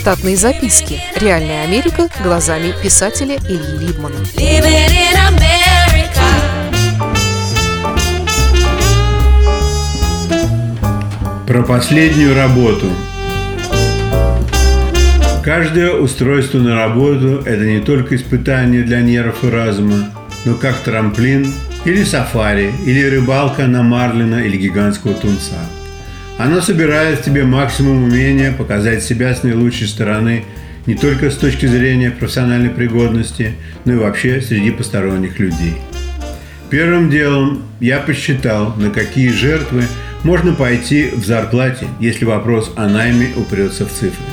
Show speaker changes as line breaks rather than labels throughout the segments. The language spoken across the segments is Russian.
Штатные записки. Реальная Америка глазами писателя Ильи Либмана.
Про последнюю работу. Каждое устройство на работу – это не только испытание для нервов и разума, но как трамплин или сафари, или рыбалка на марлина или гигантского тунца. Оно собирает в тебе максимум умения показать себя с наилучшей стороны не только с точки зрения профессиональной пригодности, но и вообще среди посторонних людей. Первым делом я посчитал, на какие жертвы можно пойти в зарплате, если вопрос о найме упрется в цифры.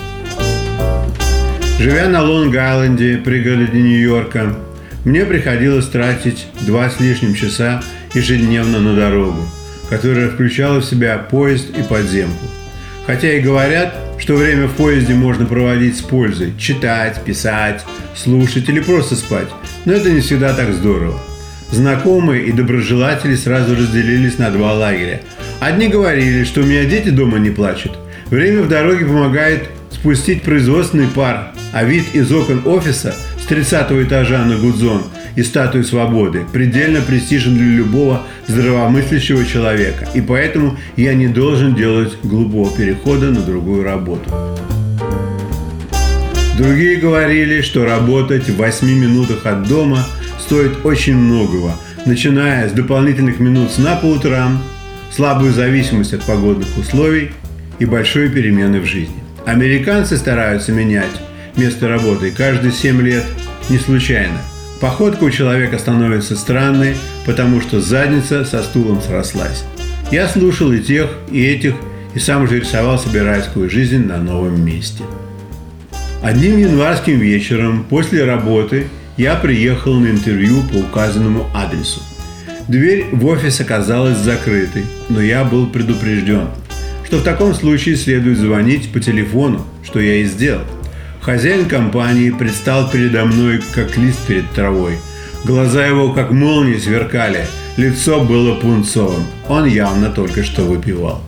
Живя на Лонг-Айленде, пригороде Нью-Йорка, мне приходилось тратить два с лишним часа ежедневно на дорогу, которая включала в себя поезд и подземку. Хотя и говорят, что время в поезде можно проводить с пользой, читать, писать, слушать или просто спать, но это не всегда так здорово. Знакомые и доброжелатели сразу разделились на два лагеря. Одни говорили, что у меня дети дома не плачут. Время в дороге помогает спустить производственный пар, а вид из окон офиса с 30 этажа на Гудзон и статуи свободы предельно престижен для любого здравомыслящего человека. И поэтому я не должен делать глупого перехода на другую работу. Другие говорили, что работать в 8 минутах от дома стоит очень многого, начиная с дополнительных минут сна по утрам, слабую зависимость от погодных условий и большой перемены в жизни. Американцы стараются менять место работы каждые 7 лет не случайно. Походка у человека становится странной, потому что задница со стулом срослась. Я слушал и тех, и этих, и сам уже рисовал себе райскую жизнь на новом месте. Одним январским вечером после работы я приехал на интервью по указанному адресу. Дверь в офис оказалась закрытой, но я был предупрежден – что в таком случае следует звонить по телефону, что я и сделал. Хозяин компании предстал передо мной, как лист перед травой. Глаза его, как молнии, сверкали, лицо было пунцовым. Он явно только что выпивал.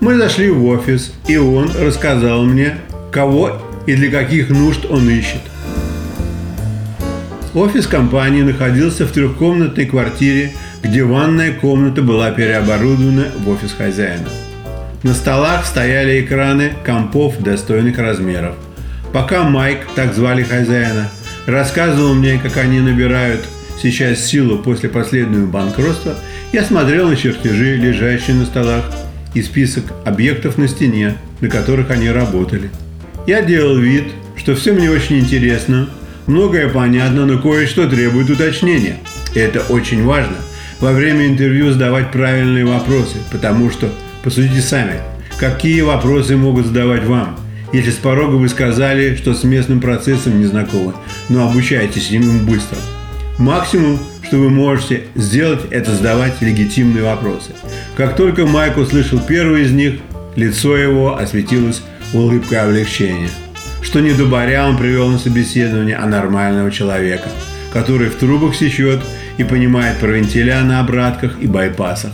Мы зашли в офис, и он рассказал мне, кого и для каких нужд он ищет. Офис компании находился в трехкомнатной квартире, где ванная комната была переоборудована в офис хозяина. На столах стояли экраны компов достойных размеров. Пока Майк, так звали хозяина, рассказывал мне, как они набирают сейчас силу после последнего банкротства, я смотрел на чертежи, лежащие на столах, и список объектов на стене, на которых они работали. Я делал вид, что все мне очень интересно, многое понятно, но кое-что требует уточнения. И это очень важно во время интервью задавать правильные вопросы, потому что Посудите сами, какие вопросы могут задавать вам, если с порога вы сказали, что с местным процессом не знакомы, но обучаетесь ему быстро. Максимум, что вы можете сделать, это задавать легитимные вопросы. Как только Майк услышал первый из них, лицо его осветилось улыбкой облегчения. Что не дубаря он привел на собеседование, а нормального человека, который в трубах сечет и понимает про вентиля на обратках и байпасах.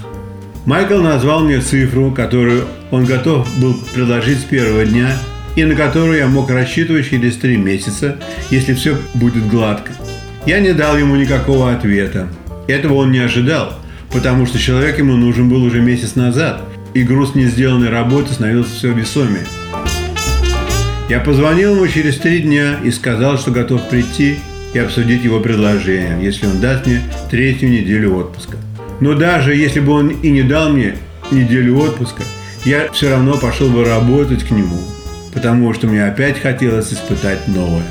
Майкл назвал мне цифру, которую он готов был предложить с первого дня и на которую я мог рассчитывать через три месяца, если все будет гладко. Я не дал ему никакого ответа. Этого он не ожидал, потому что человек ему нужен был уже месяц назад, и груз не сделанной работы становился все весомее. Я позвонил ему через три дня и сказал, что готов прийти и обсудить его предложение, если он даст мне третью неделю отпуска. Но даже если бы он и не дал мне неделю отпуска, я все равно пошел бы работать к нему, потому что мне опять хотелось испытать новое.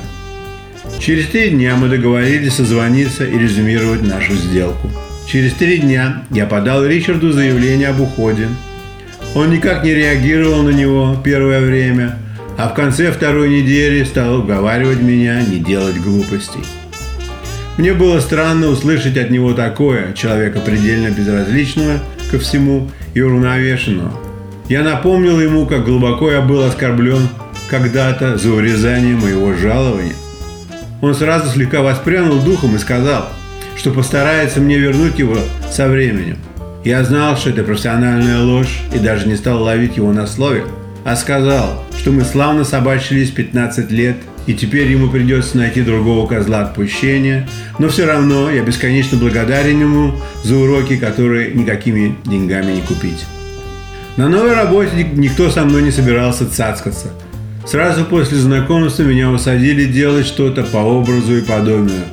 Через три дня мы договорились созвониться и резюмировать нашу сделку. Через три дня я подал Ричарду заявление об уходе. Он никак не реагировал на него первое время, а в конце второй недели стал уговаривать меня не делать глупостей. Мне было странно услышать от него такое, человека предельно безразличного ко всему и уравновешенного. Я напомнил ему, как глубоко я был оскорблен когда-то за урезание моего жалования. Он сразу слегка воспрянул духом и сказал, что постарается мне вернуть его со временем. Я знал, что это профессиональная ложь и даже не стал ловить его на слове. а сказал, что мы славно собачились 15 лет, и теперь ему придется найти другого козла отпущения, но все равно я бесконечно благодарен ему за уроки, которые никакими деньгами не купить. На новой работе никто со мной не собирался цацкаться. Сразу после знакомства меня усадили делать что-то по образу и подобию.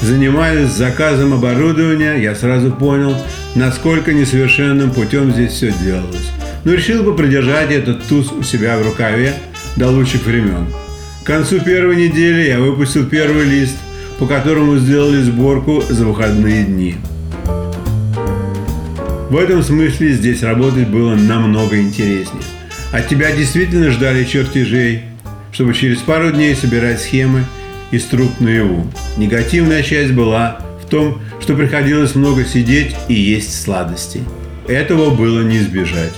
Занимаясь заказом оборудования, я сразу понял, насколько несовершенным путем здесь все делалось. Но решил бы продержать этот туз у себя в рукаве до лучших времен. К концу первой недели я выпустил первый лист, по которому сделали сборку за выходные дни. В этом смысле здесь работать было намного интереснее. От тебя действительно ждали чертежей, чтобы через пару дней собирать схемы из труб наяву. Негативная часть была в том, что приходилось много сидеть и есть сладостей. Этого было не избежать.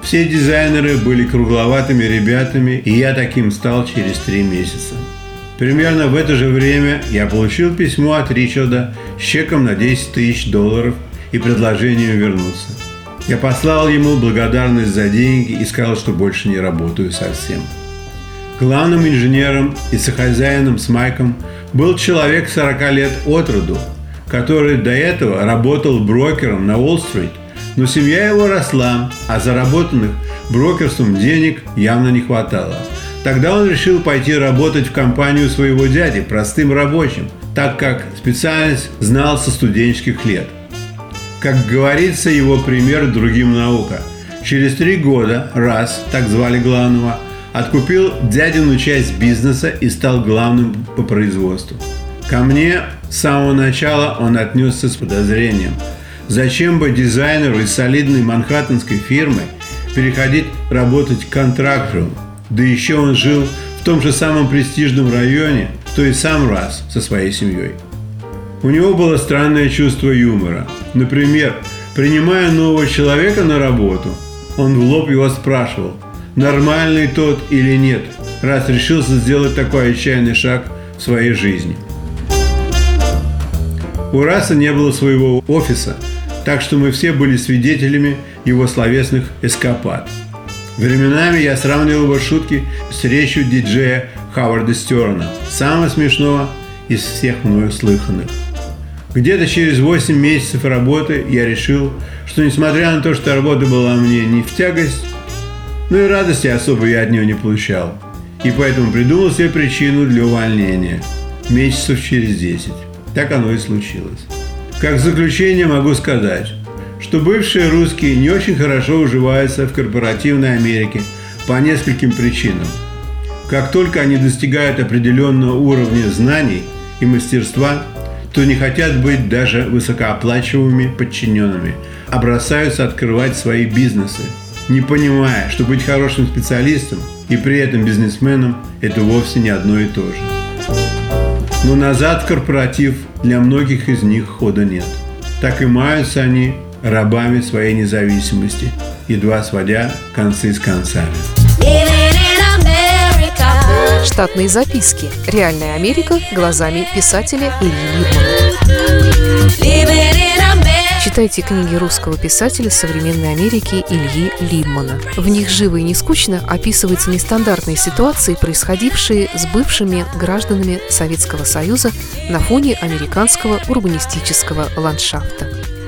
Все дизайнеры были кругловатыми ребятами, и я таким стал через три месяца. Примерно в это же время я получил письмо от Ричарда с чеком на 10 тысяч долларов и предложением вернуться. Я послал ему благодарность за деньги и сказал, что больше не работаю совсем. Главным инженером и сохозяином с Майком был человек 40 лет от роду, который до этого работал брокером на Уолл-стрит, но семья его росла, а заработанных брокерством денег явно не хватало. Тогда он решил пойти работать в компанию своего дяди, простым рабочим, так как специальность знал со студенческих лет – как говорится, его пример другим наука. Через три года раз, так звали главного, откупил дядину часть бизнеса и стал главным по производству. Ко мне с самого начала он отнесся с подозрением. Зачем бы дизайнеру из солидной манхэттенской фирмы переходить работать к контрактору? Да еще он жил в том же самом престижном районе, что и сам раз со своей семьей. У него было странное чувство юмора. Например, принимая нового человека на работу, он в лоб его спрашивал, нормальный тот или нет, раз решился сделать такой отчаянный шаг в своей жизни. У Раса не было своего офиса, так что мы все были свидетелями его словесных эскапад. Временами я сравнивал его шутки с речью диджея Хаварда Стерна, самого смешного из всех мною слыханных. Где-то через 8 месяцев работы я решил, что несмотря на то, что работа была мне не в тягость, но и радости особо я от нее не получал. И поэтому придумал себе причину для увольнения. Месяцев через 10. Так оно и случилось. Как заключение могу сказать, что бывшие русские не очень хорошо уживаются в корпоративной Америке по нескольким причинам. Как только они достигают определенного уровня знаний и мастерства, то не хотят быть даже высокооплачиваемыми подчиненными, а бросаются открывать свои бизнесы, не понимая, что быть хорошим специалистом и при этом бизнесменом – это вовсе не одно и то же. Но назад корпоратив для многих из них хода нет. Так и маются они рабами своей независимости, едва сводя концы с концами.
Штатные записки. Реальная Америка глазами писателя Ильи Либмана. Читайте книги русского писателя современной Америки Ильи Либмана. В них живо и не скучно описываются нестандартные ситуации, происходившие с бывшими гражданами Советского Союза на фоне американского урбанистического ландшафта